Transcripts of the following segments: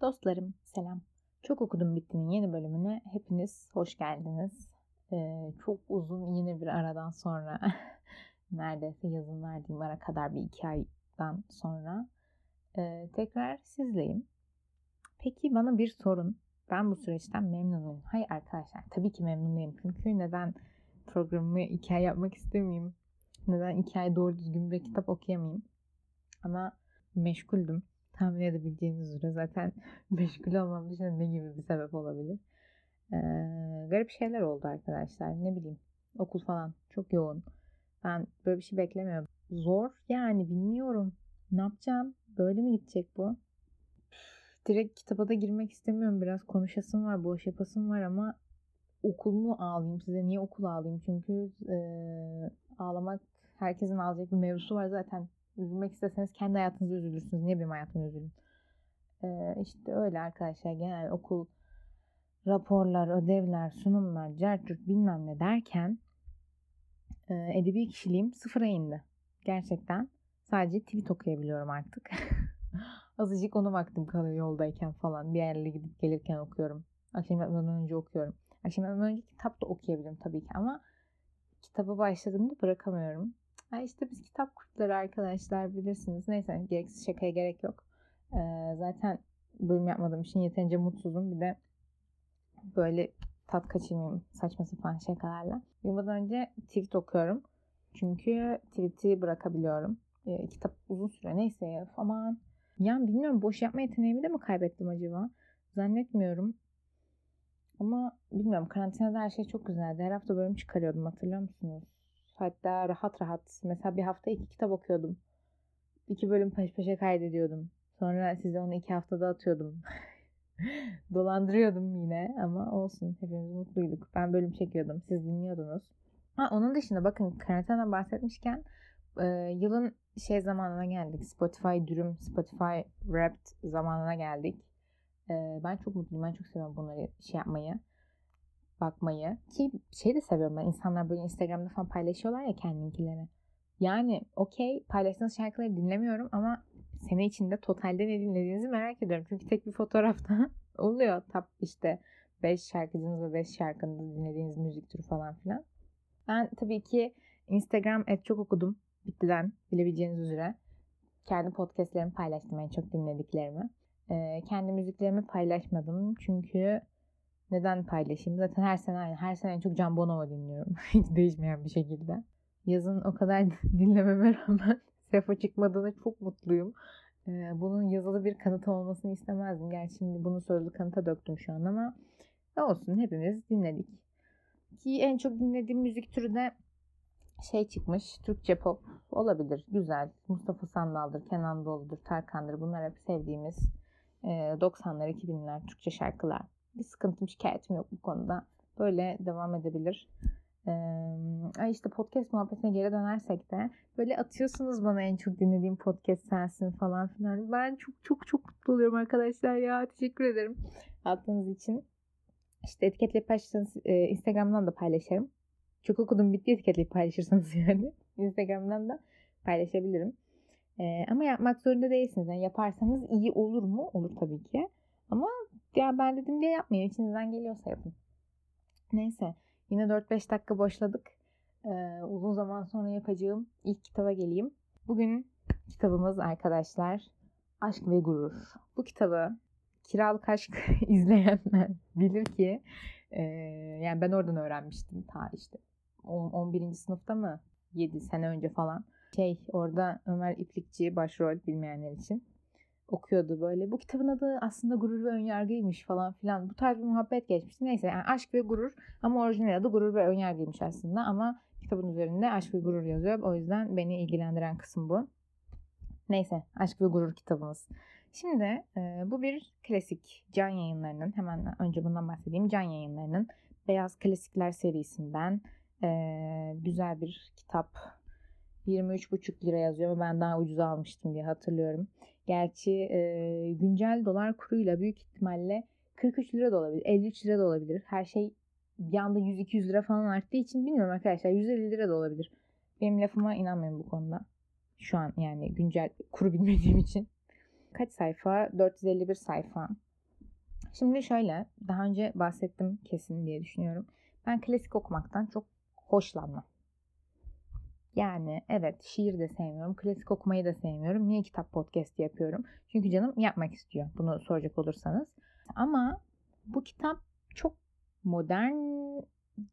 Dostlarım selam. Çok okudum bittinin yeni bölümüne hepiniz hoş geldiniz. Ee, çok uzun yine bir aradan sonra neredeyse yazın verdiğim ara kadar bir iki aydan sonra e, tekrar sizleyim. Peki bana bir sorun. Ben bu süreçten memnunum. Hayır arkadaşlar tabii ki memnunum. Çünkü neden programımı iki ay yapmak istemeyeyim? Neden iki ay doğru düzgün bir kitap okuyamayayım? Ama meşguldüm tahmin edebileceğiniz üzere zaten meşgul olmam dışında ne gibi bir sebep olabilir. Ee, garip şeyler oldu arkadaşlar. Ne bileyim okul falan çok yoğun. Ben böyle bir şey beklemiyorum. Zor yani bilmiyorum. Ne yapacağım? Böyle mi gidecek bu? Direkt kitaba da girmek istemiyorum. Biraz konuşasım var, boş yapasım var ama okul mu ağlayayım size? Niye okul ağlayayım? Çünkü e, ağlamak herkesin ağlayacak bir mevzusu var zaten üzülmek isteseniz kendi hayatınızı üzülürsünüz. Niye benim hayatımı üzülün? Ee, işte öyle arkadaşlar genel okul raporlar, ödevler, sunumlar, certürt bilmem ne derken e, edebi kişiliğim sıfıra indi. Gerçekten sadece tweet okuyabiliyorum artık. Azıcık onu vaktim kalıyor yoldayken falan. Bir yerlere gidip gelirken okuyorum. Akşam önce okuyorum. Akşam yatmadan önce kitap da okuyabilirim tabii ki ama kitaba başladığımda bırakamıyorum. Ha işte biz kitap kurtları arkadaşlar bilirsiniz. Neyse gereksiz şakaya gerek yok. Ee, zaten bölüm yapmadığım için yeterince mutsuzum. Bir de böyle tat kaçırmayayım saçma sapan şakalarla. Uyumadan önce tweet okuyorum. Çünkü tweet'i bırakabiliyorum. Ee, kitap uzun süre neyse aman. Yani bilmiyorum boş yapma yeteneğimi de mi kaybettim acaba? Zannetmiyorum. Ama bilmiyorum karantinada her şey çok güzeldi. Her hafta bölüm çıkarıyordum hatırlıyor musunuz? Hatta rahat rahat. Mesela bir hafta iki kitap okuyordum. İki bölüm peş peşe kaydediyordum. Sonra size onu iki haftada atıyordum. Dolandırıyordum yine ama olsun. Hepimiz mutluyduk. Ben bölüm çekiyordum. Siz dinliyordunuz. Ha, onun dışında bakın karantinadan bahsetmişken e, yılın şey zamanına geldik. Spotify dürüm, Spotify Wrapped zamanına geldik. E, ben çok mutluyum. Ben çok seviyorum bunları şey yapmayı bakmayı. Ki şey de seviyorum ben. insanlar böyle Instagram'da falan paylaşıyorlar ya kendinkileri. Yani okey paylaştığınız şarkıları dinlemiyorum ama sene içinde totalde ne dinlediğinizi merak ediyorum. Çünkü tek bir fotoğrafta oluyor. Top işte 5 şarkıcınız ve 5 şarkınızı dinlediğiniz müzik türü falan filan. Ben tabii ki Instagram et çok okudum. Bittiden bilebileceğiniz üzere. Kendi podcastlerimi paylaştım en çok dinlediklerimi. Ee, kendi müziklerimi paylaşmadım. Çünkü neden paylaşayım? Zaten her sene aynı. Her sene en çok Can Bonomo dinliyorum. Hiç değişmeyen bir şekilde. Yazın o kadar dinlememe rağmen Sefo çıkmadığına çok mutluyum. Ee, bunun yazılı bir kanıtı olmasını istemezdim. Gerçi şimdi bunu sözlü kanıta döktüm şu an ama ne olsun hepimiz dinledik. Ki en çok dinlediğim müzik türü de şey çıkmış. Türkçe pop olabilir. Güzel. Mustafa Sandal'dır, Kenan Doğulu'dur, Tarkan'dır. Bunlar hep sevdiğimiz 90'lar, 2000'ler Türkçe şarkılar bir sıkıntım şikayetim yok bu konuda. Böyle devam edebilir. Ee, işte podcast muhabbetine geri dönersek de böyle atıyorsunuz bana en çok dinlediğim podcast sensin falan filan. Ben çok çok çok mutlu oluyorum arkadaşlar ya. Teşekkür ederim attığınız için. İşte etiketleyip paylaşırsanız e, Instagram'dan da paylaşırım. Çok okudum bitti etiketleyip paylaşırsanız yani. Instagram'dan da paylaşabilirim. Ee, ama yapmak zorunda değilsiniz. Yani yaparsanız iyi olur mu? Olur tabii ki. Ya ben dedim diye yapmayın. İçinizden geliyorsa yapın. Neyse. Yine 4-5 dakika boşladık. Ee, uzun zaman sonra yapacağım ilk kitaba geleyim. Bugün kitabımız arkadaşlar Aşk ve Gurur. Bu kitabı kiralık aşk izleyenler bilir ki e, yani ben oradan öğrenmiştim ta işte 10, 11. sınıfta mı 7 sene önce falan. Şey orada Ömer İplikçi başrol bilmeyenler için okuyordu böyle. Bu kitabın adı aslında Gurur ve Önyargıymış falan filan. Bu tarz bir muhabbet geçmişti. Neyse yani aşk ve gurur ama orijinal adı Gurur ve Önyargıymış aslında ama kitabın üzerinde aşk ve gurur yazıyor. O yüzden beni ilgilendiren kısım bu. Neyse aşk ve gurur kitabımız. Şimdi e, bu bir klasik Can Yayınları'nın hemen önce bundan bahsedeyim. Can Yayınları'nın Beyaz Klasikler serisinden e, güzel bir kitap. 23,5 lira yazıyor ama ben daha ucuz almıştım diye hatırlıyorum. Gerçi e, güncel dolar kuruyla büyük ihtimalle 43 lira da olabilir, 53 lira da olabilir. Her şey bir anda 100-200 lira falan arttığı için bilmiyorum arkadaşlar 150 lira da olabilir. Benim lafıma inanmayın bu konuda. Şu an yani güncel kuru bilmediğim için. Kaç sayfa? 451 sayfa. Şimdi şöyle daha önce bahsettim kesin diye düşünüyorum. Ben klasik okumaktan çok hoşlanmam. Yani evet şiir de sevmiyorum. Klasik okumayı da sevmiyorum. Niye kitap podcast yapıyorum? Çünkü canım yapmak istiyor. Bunu soracak olursanız. Ama bu kitap çok modern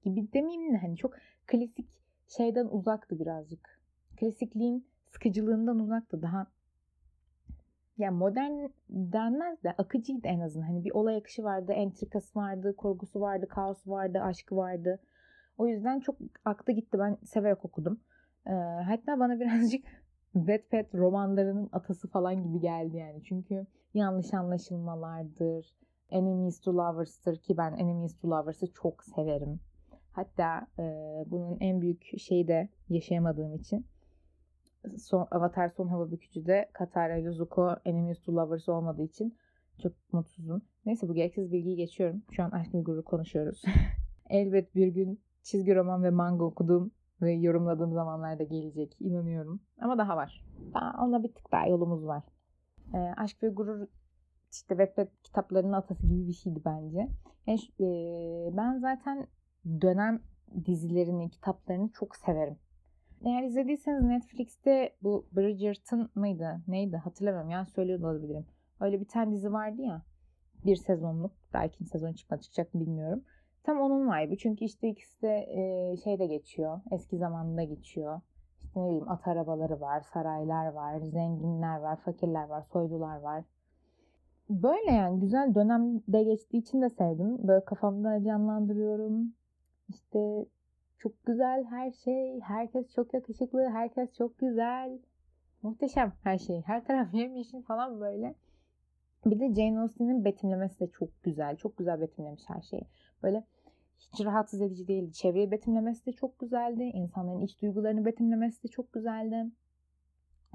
gibi demeyeyim de hani çok klasik şeyden uzaktı birazcık. Klasikliğin sıkıcılığından uzaktı. Daha yani modern denmez de akıcıydı en azından. Hani bir olay akışı vardı, entrikası vardı, korgusu vardı, kaosu vardı, aşkı vardı. O yüzden çok aktı gitti. Ben severek okudum. Ee, hatta bana birazcık Wattpad romanlarının atası falan gibi geldi yani. Çünkü yanlış anlaşılmalardır, enemies to lovers'tır ki ben enemies to lovers'ı çok severim. Hatta e, bunun en büyük şeyi de yaşayamadığım için son, Avatar Son Hava Bükücü'de Katara ile Zuko enemies to lovers olmadığı için çok mutsuzum. Neyse bu gereksiz bilgiyi geçiyorum. Şu an aşk gururu konuşuyoruz. Elbet bir gün çizgi roman ve manga okuduğum yorumladığım zamanlarda gelecek. inanıyorum. Ama daha var. Daha ona bir tık daha yolumuz var. E, aşk ve gurur işte Wattpad kitaplarının atası gibi bir şeydi bence. Yani, e, ben zaten dönem dizilerini, kitaplarını çok severim. Eğer izlediyseniz Netflix'te bu Bridgerton mıydı? Neydi? Hatırlamıyorum. Yani söylüyor olabilirim. Öyle bir tane dizi vardı ya. Bir sezonluk. Daha ikinci sezon çıkmadı çıkacak mı bilmiyorum. Tam onun vibe'ı. Çünkü işte ikisi de e, şeyde geçiyor. Eski zamanında geçiyor. İşte ne bileyim at arabaları var, saraylar var, zenginler var, fakirler var, soylular var. Böyle yani güzel dönemde geçtiği için de sevdim. Böyle kafamda canlandırıyorum. İşte çok güzel her şey. Herkes çok yakışıklı. Herkes çok güzel. Muhteşem her şey. Her taraf yemyeşil falan böyle. Bir de Jane Austen'in betimlemesi de çok güzel. Çok güzel betimlemiş her şeyi. Böyle hiç rahatsız edici değildi. Çevreyi betimlemesi de çok güzeldi. İnsanların iç duygularını betimlemesi de çok güzeldi.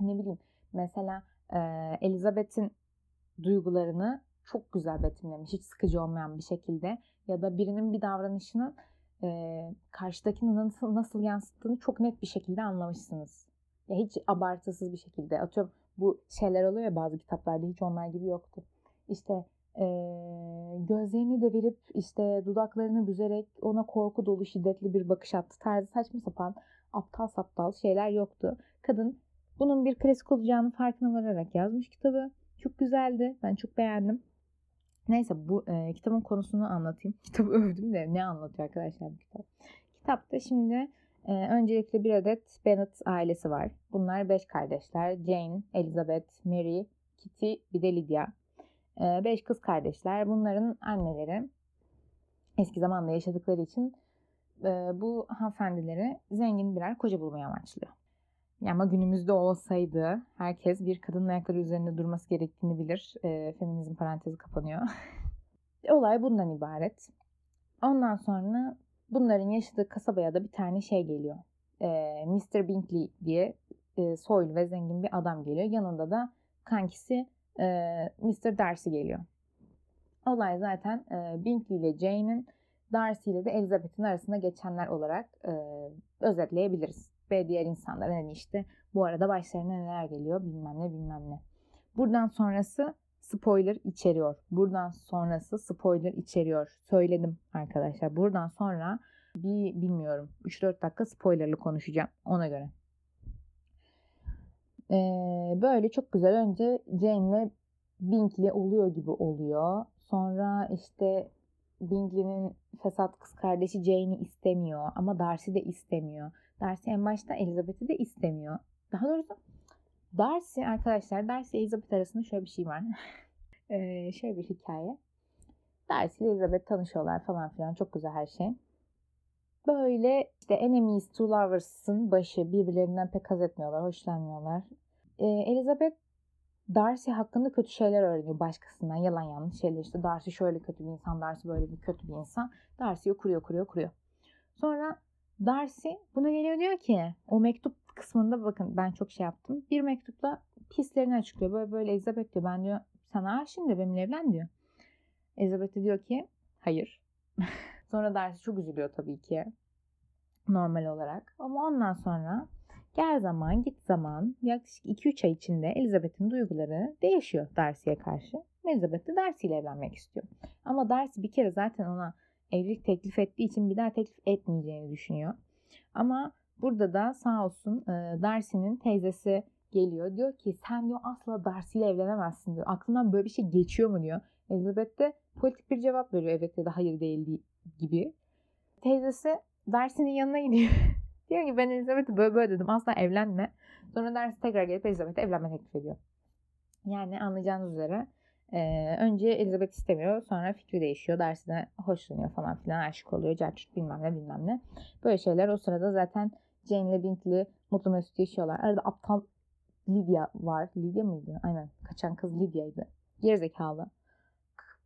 Ne bileyim mesela e, Elizabeth'in duygularını çok güzel betimlemiş. Hiç sıkıcı olmayan bir şekilde. Ya da birinin bir davranışını e, karşıdakini nasıl, nasıl yansıttığını çok net bir şekilde anlamışsınız. Ya hiç abartısız bir şekilde. Atıyorum bu şeyler oluyor ya bazı kitaplarda hiç onlar gibi yoktu. İşte e, gözlerini de verip işte dudaklarını büzerek ona korku dolu şiddetli bir bakış attı. Tarzı saçma sapan aptal saptal şeyler yoktu. Kadın bunun bir klasik olacağını farkına vararak yazmış kitabı. Çok güzeldi. Ben çok beğendim. Neyse bu e, kitabın konusunu anlatayım. Kitabı övdüm de ne anlatıyor arkadaşlar bu kitap? Kitapta şimdi e, öncelikle bir adet Bennet ailesi var. Bunlar beş kardeşler. Jane, Elizabeth, Mary, Kitty bir de Lydia. E, beş kız kardeşler. Bunların anneleri eski zamanda yaşadıkları için e, bu hanımefendileri zengin birer koca bulmaya amaçlıyor. Ama günümüzde olsaydı herkes bir kadının ayakları üzerinde durması gerektiğini bilir. E, feminizm parantezi kapanıyor. Olay bundan ibaret. Ondan sonra bunların yaşadığı kasabaya da bir tane şey geliyor. E, Mr. Binkley diye e, soylu ve zengin bir adam geliyor. Yanında da kankisi e, Mr. Darcy geliyor. Olay zaten e, Binkley ile Jane'in Darcy ile de Elizabeth'in arasında geçenler olarak e, özetleyebiliriz ve diğer insanlara hani işte bu arada başlarına neler geliyor bilmem ne bilmem ne. Buradan sonrası spoiler içeriyor. Buradan sonrası spoiler içeriyor. Söyledim arkadaşlar. Buradan sonra bir bilmiyorum 3-4 dakika spoilerlı konuşacağım ona göre. Ee, böyle çok güzel önce Jane'le Binkley oluyor gibi oluyor. Sonra işte Bingley'nin fesat kız kardeşi Jane'i istemiyor ama Darcy de istemiyor. Darcy en başta Elizabeth'i de istemiyor. Daha doğrusu Darcy arkadaşlar Darcy Elizabeth arasında şöyle bir şey var. ee, şöyle bir hikaye. Darcy ile Elizabeth tanışıyorlar falan filan. Çok güzel her şey. Böyle işte enemies to lovers'ın başı birbirlerinden pek haz etmiyorlar, hoşlanmıyorlar. Ee, Elizabeth Darcy hakkında kötü şeyler öğreniyor başkasından. Yalan yanlış şeyler işte. Darcy şöyle kötü bir insan, Darcy böyle bir kötü bir insan. Darcy'yi kuruyor, kuruyor, kuruyor. Sonra Darcy buna geliyor diyor ki o mektup kısmında bakın ben çok şey yaptım. Bir mektupla hislerini açıklıyor. Böyle böyle Elizabeth diyor ben diyor sana aşığım diyor benimle evlen diyor. Elizabeth diyor ki hayır. sonra Darcy çok üzülüyor tabii ki. Normal olarak. Ama ondan sonra Gel zaman git zaman yaklaşık 2-3 ay içinde Elizabeth'in duyguları değişiyor Darcy'ye karşı. Elizabeth de Darcy ile evlenmek istiyor. Ama Darcy bir kere zaten ona evlilik teklif ettiği için bir daha teklif etmeyeceğini düşünüyor. Ama burada da sağ olsun Darcy'nin teyzesi geliyor. Diyor ki sen diyor asla Darcy ile evlenemezsin diyor. Aklından böyle bir şey geçiyor mu diyor. Elizabeth de politik bir cevap veriyor evet ya da hayır değil gibi. Teyzesi Darcy'nin yanına gidiyor. diyor ki ben Elizabeth'e böyle böyle dedim asla evlenme. Sonra Darcy tekrar gelip Elizabeth'e evlenme teklif ediyor. Yani anlayacağınız üzere ee, önce Elizabeth istemiyor sonra fikri değişiyor. Darcy'den hoşlanıyor falan filan aşık oluyor. Cerçut bilmem ne bilmem ne. Böyle şeyler o sırada zaten Jane ile Bingley mutlu mesut yaşıyorlar. Arada aptal Lydia var. Lydia mıydı? Aynen. Kaçan kız Lydia'ydı. Gerizekalı.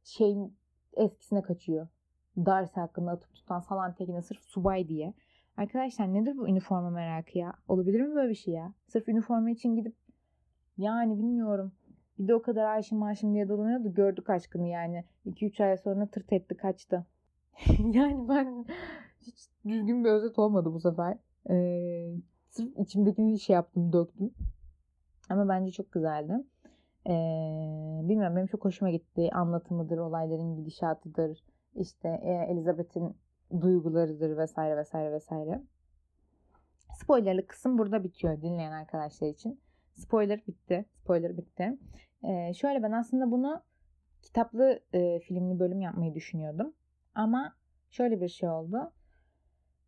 Şeyin eskisine kaçıyor. Darcy hakkında atıp tutan salan tekine sırf subay diye. Arkadaşlar nedir bu üniforma merakı ya? Olabilir mi böyle bir şey ya? Sırf üniforma için gidip yani bilmiyorum. Bir de o kadar aşım aşım diye dolanıyordu. Gördük aşkını yani. 2-3 ay sonra tırt etti kaçtı. yani ben hiç düzgün bir özet olmadı bu sefer. Ee, sırf içimdekini şey yaptım döktüm. Ama bence çok güzeldi. Ee, bilmiyorum benim çok hoşuma gitti. Anlatımıdır, olayların gidişatıdır. İşte e, Elizabeth'in duygularıdır vesaire vesaire vesaire. Spoilerlı kısım burada bitiyor dinleyen arkadaşlar için. Spoiler bitti. Spoiler bitti. Ee, şöyle ben aslında bunu kitaplı e, filmli bölüm yapmayı düşünüyordum. Ama şöyle bir şey oldu.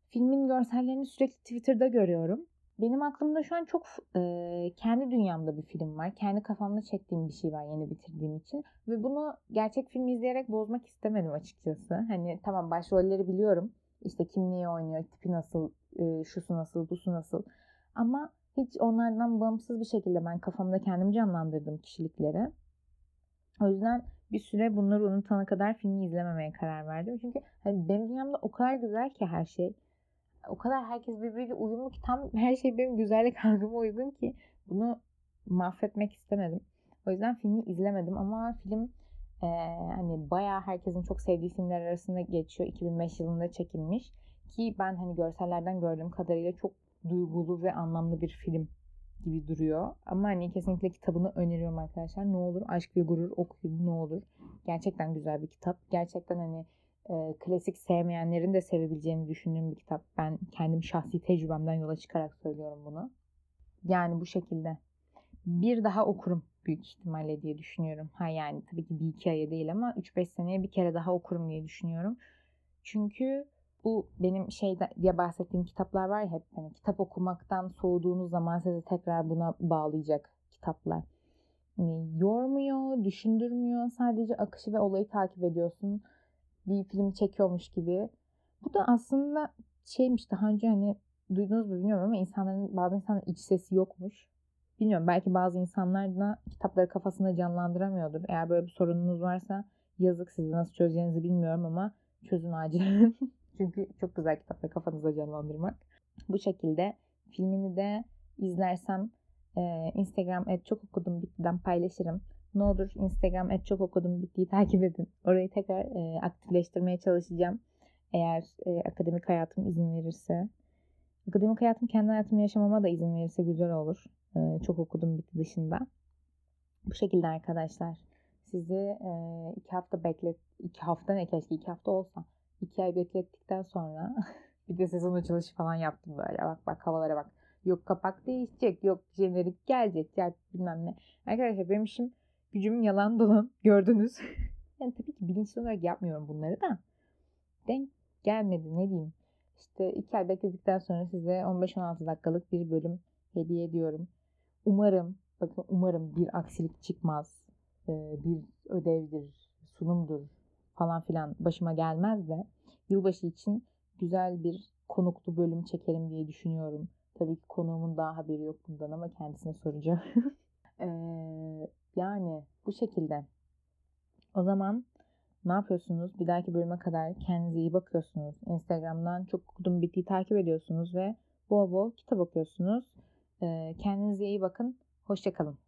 Filmin görsellerini sürekli Twitter'da görüyorum. Benim aklımda şu an çok e, kendi dünyamda bir film var. Kendi kafamda çektiğim bir şey var yeni bitirdiğim için. Ve bunu gerçek filmi izleyerek bozmak istemedim açıkçası. Hani tamam başrolleri biliyorum. İşte kim neyi oynuyor, tipi nasıl, e, şusu nasıl, busu nasıl. Ama hiç onlardan bağımsız bir şekilde ben kafamda kendim canlandırdım kişilikleri. O yüzden bir süre bunları unutana kadar filmi izlememeye karar verdim. Çünkü hani benim dünyamda o kadar güzel ki her şey o kadar herkes birbiriyle uyumlu ki tam her şey benim güzellik algıma uygun ki bunu mahvetmek istemedim. O yüzden filmi izlemedim ama film e, hani bayağı herkesin çok sevdiği filmler arasında geçiyor. 2005 yılında çekilmiş ki ben hani görsellerden gördüğüm kadarıyla çok duygulu ve anlamlı bir film gibi duruyor. Ama hani kesinlikle kitabını öneriyorum arkadaşlar. Ne olur Aşk ve Gurur okuyun ne olur. Gerçekten güzel bir kitap. Gerçekten hani e, klasik sevmeyenlerin de sevebileceğini düşündüğüm bir kitap. Ben kendim şahsi tecrübemden yola çıkarak söylüyorum bunu. Yani bu şekilde. Bir daha okurum büyük ihtimalle diye düşünüyorum. Ha yani tabii ki bir iki aya değil ama 3-5 seneye bir kere daha okurum diye düşünüyorum. Çünkü bu benim şey diye bahsettiğim kitaplar var ya hep hani kitap okumaktan soğuduğunuz zaman sizi tekrar buna bağlayacak kitaplar. Yani yormuyor, düşündürmüyor. Sadece akışı ve olayı takip ediyorsun bir film çekiyormuş gibi. Bu da aslında şeymiş daha önce hani duydunuz mu bilmiyorum ama insanların bazı insanların iç sesi yokmuş. Bilmiyorum belki bazı insanlar da kitapları kafasında canlandıramıyordur. Eğer böyle bir sorununuz varsa yazık sizi nasıl çözeceğinizi bilmiyorum ama çözün acilen. Çünkü çok güzel kitapları kafanızda canlandırmak. Bu şekilde filmini de izlersem e, Instagram et çok okudum bittiden paylaşırım. Ne olur Instagram et çok okudum bittiği takip edin. Orayı tekrar e, aktifleştirmeye çalışacağım. Eğer e, akademik hayatım izin verirse. Akademik hayatım kendi hayatımı yaşamama da izin verirse güzel olur. E, çok okudum bitti dışında. Bu şekilde arkadaşlar. Sizi e, iki hafta beklet... iki hafta ne keşke iki hafta olsa. iki ay beklettikten sonra bir de sezon açılışı falan yaptım böyle. Bak bak havalara bak. Yok kapak değişecek. Yok jenerik gelecek. Ya bilmem ne. Arkadaşlar benim işim gücüm yalan dolan gördünüz. yani tabii ki bilinçli olarak yapmıyorum bunları da. Denk gelmedi ne diyeyim. İşte iki ay bekledikten sonra size 15-16 dakikalık bir bölüm hediye ediyorum. Umarım, bakın umarım bir aksilik çıkmaz. Ee, bir ödevdir, sunumdur falan filan başıma gelmez de yılbaşı için güzel bir konuklu bölüm çekelim diye düşünüyorum. Tabii ki konuğumun daha haberi yok bundan ama kendisine soracağım. ee, yani bu şekilde. O zaman ne yapıyorsunuz? Bir dahaki bölüme kadar kendinize iyi bakıyorsunuz. Instagram'dan çok okudum bittiği takip ediyorsunuz ve bol bol kitap okuyorsunuz. Kendinize iyi bakın. Hoşçakalın.